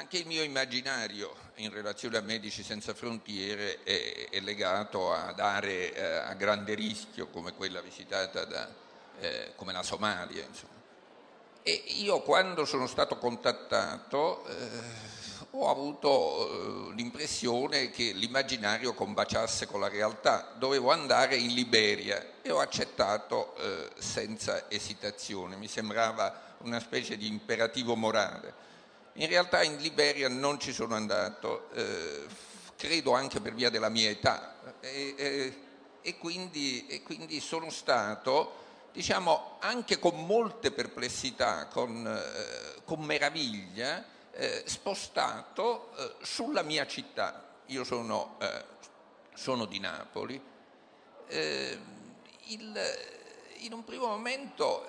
anche il mio immaginario in relazione a Medici Senza Frontiere è, è legato ad aree eh, a grande rischio come quella visitata da, eh, come la Somalia. Insomma. E io quando sono stato contattato eh, ho avuto eh, l'impressione che l'immaginario combaciasse con la realtà. Dovevo andare in Liberia e ho accettato eh, senza esitazione, mi sembrava una specie di imperativo morale. In realtà in Liberia non ci sono andato, eh, credo anche per via della mia età e, e, e, quindi, e quindi, sono stato, diciamo, anche con molte perplessità, con, eh, con meraviglia, eh, spostato eh, sulla mia città. Io sono, eh, sono di Napoli. Eh, il, in un primo momento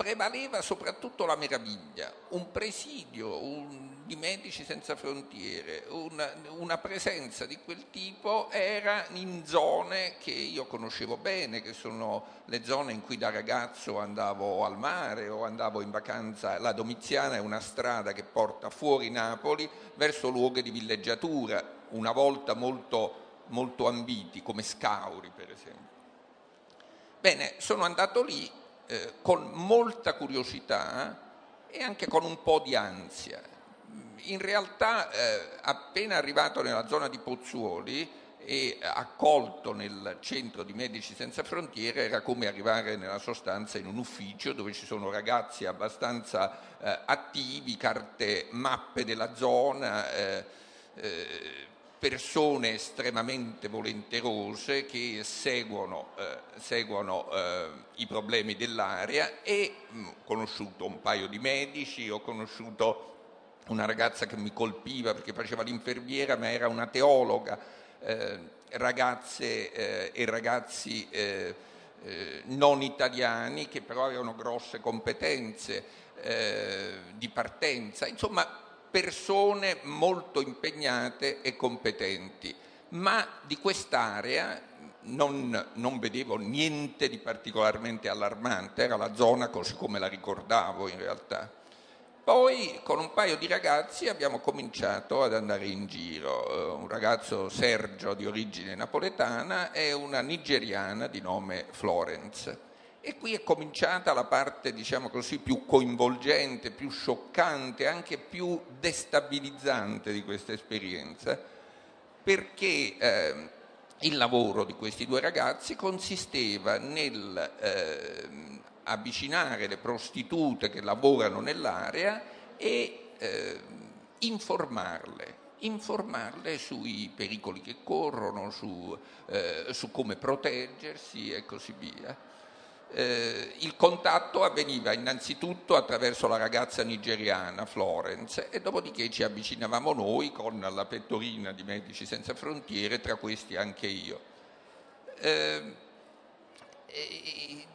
prevaleva soprattutto la meraviglia, un presidio un, di Medici Senza Frontiere, una, una, presenza di quel tipo era in zone che io conoscevo bene, che sono le zone in cui da ragazzo andavo al mare o andavo in vacanza. La Domiziana è una strada che porta fuori Napoli verso luoghi di villeggiatura, una volta molto, molto ambiti, come Scauri per esempio. Bene, sono andato lì eh, con molta curiosità e anche con un po' di ansia. In realtà, eh, appena arrivato nella zona di Pozzuoli e accolto nel centro di Medici Senza Frontiere, era come arrivare nella sostanza in un ufficio dove ci sono ragazzi abbastanza eh, attivi, carte, mappe della zona eh, eh persone estremamente volenterose che seguono, eh, seguono eh, i problemi dell'area e mh, ho conosciuto un paio di medici, ho conosciuto una ragazza che mi colpiva perché faceva l'infermiera ma era una teologa, eh, ragazze eh, e ragazzi eh, eh, non italiani che però avevano grosse competenze di partenza, insomma persone molto impegnate e competenti, ma di quest'area non, non, vedevo niente di particolarmente allarmante, era la zona così come la ricordavo in realtà. Poi con un paio di ragazzi abbiamo cominciato ad andare in giro, un ragazzo Sergio di origine napoletana e una nigeriana di nome Florence. E qui è cominciata la parte, diciamo così, più coinvolgente, più scioccante, anche più destabilizzante di questa esperienza, perché eh, il lavoro di questi due ragazzi consisteva nel eh, avvicinare le prostitute che lavorano nell'area e eh, informarle informarle sui pericoli che corrono, su, eh, su come proteggersi e così via eh, il contatto avveniva innanzitutto attraverso la ragazza nigeriana Florence e dopodiché ci avvicinavamo noi con la pettorina di Medici Senza Frontiere, tra questi anche io. Eh, il,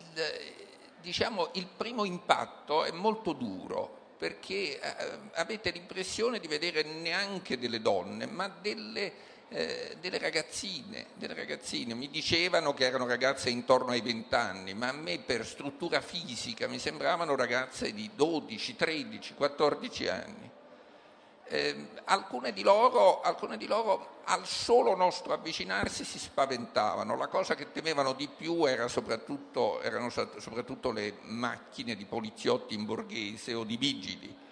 diciamo, il primo impatto è molto duro perché eh, avete l'impressione di vedere neanche delle donne, ma delle eh, delle, ragazzine, delle ragazzine, mi dicevano che erano ragazze intorno ai 20 anni, ma a me per struttura fisica mi sembravano ragazze di 12, 13, 14 anni. Eh, alcune, di loro, alcune di loro al solo nostro avvicinarsi si spaventavano, la cosa che temevano di più era soprattutto, erano soprattutto le macchine di poliziotti in borghese o di vigili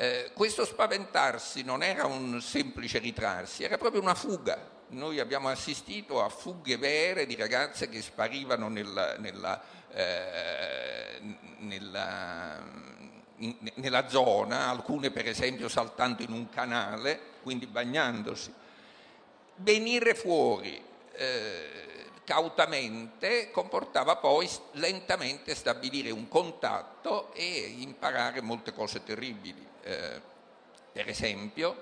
eh, questo spaventarsi non era un semplice ritrarsi, era proprio una fuga. Noi abbiamo assistito a fughe vere di ragazze che sparivano nella, nella, eh, nella, in, nella zona, alcune per esempio saltando in un canale, quindi bagnandosi. Venire fuori eh, cautamente comportava poi lentamente stabilire un contatto e imparare molte cose terribili. Eh, per esempio,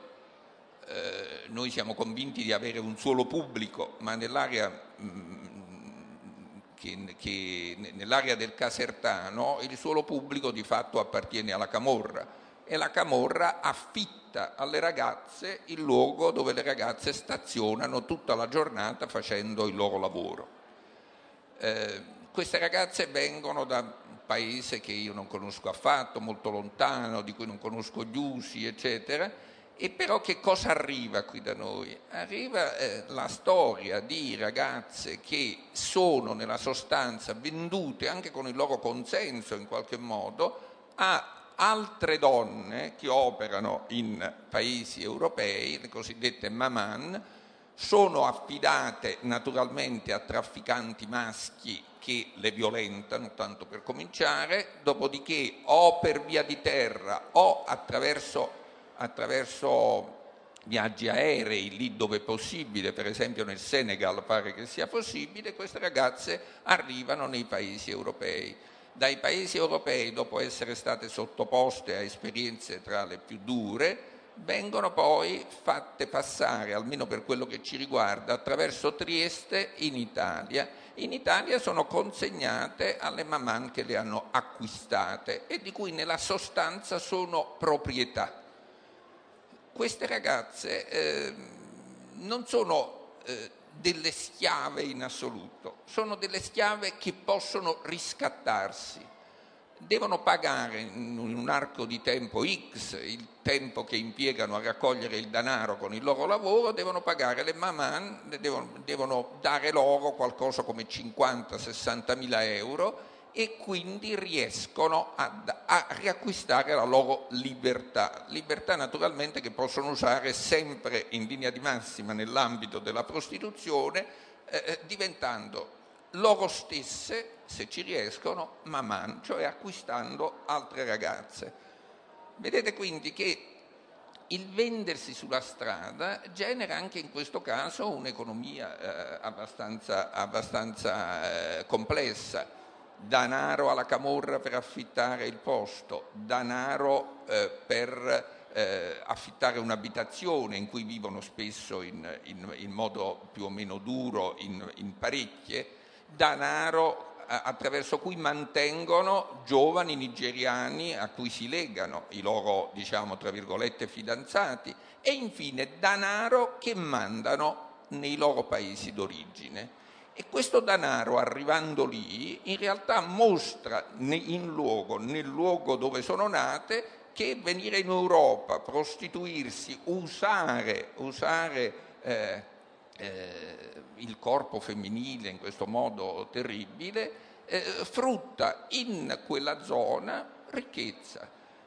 eh, noi siamo convinti di avere un suolo pubblico, ma nell'area, mh, mm, che, che, nell'area del Casertano il suolo pubblico di fatto appartiene alla Camorra e la Camorra affitta alle ragazze il luogo dove le ragazze stazionano tutta la giornata facendo il loro lavoro. Eh, queste ragazze vengono da paese che io non conosco affatto, molto lontano, di cui non conosco gli usi, eccetera. E però che cosa arriva qui da noi? Arriva eh, la storia di ragazze che sono nella sostanza vendute anche con il loro consenso in qualche modo a altre donne che operano in paesi europei, le cosiddette maman, sono affidate naturalmente a trafficanti maschi che le violentano, tanto per cominciare, dopodiché o per via di terra o attraverso, attraverso viaggi aerei lì dove possibile, per esempio nel Senegal pare che sia possibile, queste ragazze arrivano nei paesi europei dai paesi europei, dopo essere state sottoposte a esperienze tra le più dure, vengono poi fatte passare, almeno per quello che ci riguarda, attraverso Trieste in Italia. In Italia sono consegnate alle maman che le hanno acquistate e di cui nella sostanza sono proprietà. Queste ragazze eh, non sono eh, delle schiave in assoluto, sono delle schiave che possono riscattarsi, devono pagare in un arco di tempo X il tempo che impiegano a raccogliere il denaro con il loro lavoro, devono pagare le maman, devono, devono dare loro qualcosa come 50-60 mila euro e quindi riescono a, a, riacquistare la loro libertà, libertà naturalmente che possono usare sempre in linea di massima nell'ambito della prostituzione, eh, eh diventando loro stesse, se ci riescono, maman, cioè acquistando altre ragazze. Vedete quindi che il vendersi sulla strada genera anche in questo caso un'economia eh, abbastanza, abbastanza eh, complessa danaro alla camorra per affittare il posto, danaro eh, per eh, affittare un'abitazione in cui vivono spesso in, in, in modo più o meno duro in, in parecchie, danaro attraverso cui mantengono giovani nigeriani a cui si legano i loro, diciamo, tra virgolette, fidanzati e infine danaro che mandano nei loro paesi d'origine. E questo denaro arrivando lì in realtà mostra in luogo, nel luogo dove sono nate che venire in Europa, prostituirsi, usare, usare eh, eh, il corpo femminile in questo modo terribile, eh, frutta in quella zona ricchezza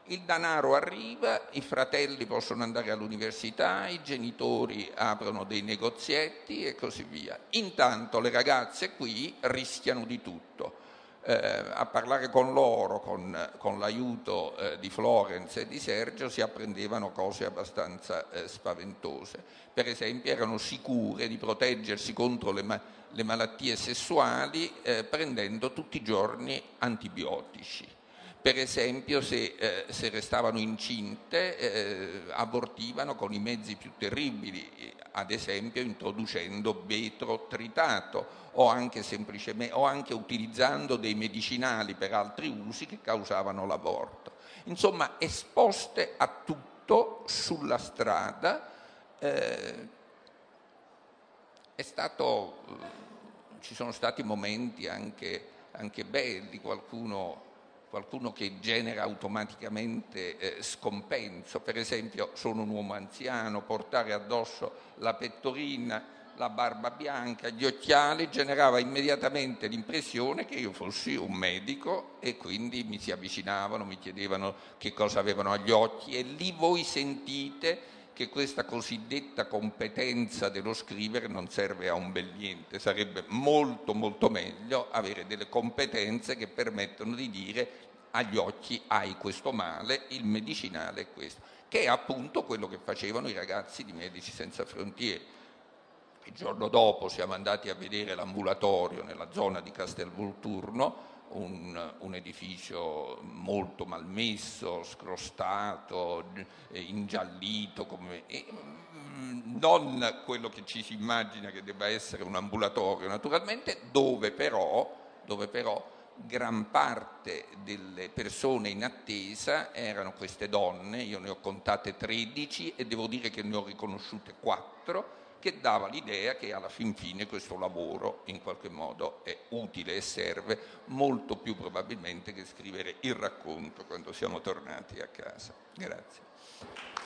il denaro arriva, i fratelli possono andare all'università, i genitori aprono dei negozietti e così via. Intanto le ragazze qui rischiano di tutto. Eh, a parlare con loro, con, con l'aiuto eh, di Florence e di Sergio, si apprendevano cose abbastanza eh, spaventose. Per esempio erano sicure di proteggersi contro le, ma- le malattie sessuali prendendo tutti i giorni antibiotici per esempio se, eh, se restavano incinte eh, abortivano con i mezzi più terribili, ad esempio introducendo vetro tritato o anche, o anche utilizzando dei medicinali per altri usi che causavano l'aborto. Insomma, esposte a tutto sulla strada, eh, stato, ci sono stati momenti anche, anche belli, qualcuno qualcuno che genera automaticamente eh, scompenso, per esempio sono un uomo anziano, portare addosso la pettorina, la barba bianca, gli occhiali generava immediatamente l'impressione che io fossi un medico e quindi mi si avvicinavano, mi chiedevano che cosa avevano agli occhi e lì voi sentite che questa cosiddetta competenza dello scrivere non serve a un bel niente, sarebbe molto molto meglio avere delle competenze che permettono di dire agli occhi hai questo male, il medicinale è questo, che è appunto quello che facevano i ragazzi di Medici Senza Frontiere. Il giorno dopo siamo andati a vedere l'ambulatorio nella zona di Castelvolturno, un, un, edificio molto malmesso, scrostato, ingiallito, come, e, mm, non quello che ci si immagina che debba essere un ambulatorio, naturalmente, dove però, dove però gran parte delle persone in attesa erano queste donne, io ne ho contate 13 e devo dire che ne ho riconosciute 4 che dava l'idea che alla fin fine questo lavoro in qualche modo è utile e serve molto più probabilmente che scrivere il racconto quando siamo tornati a casa. Grazie.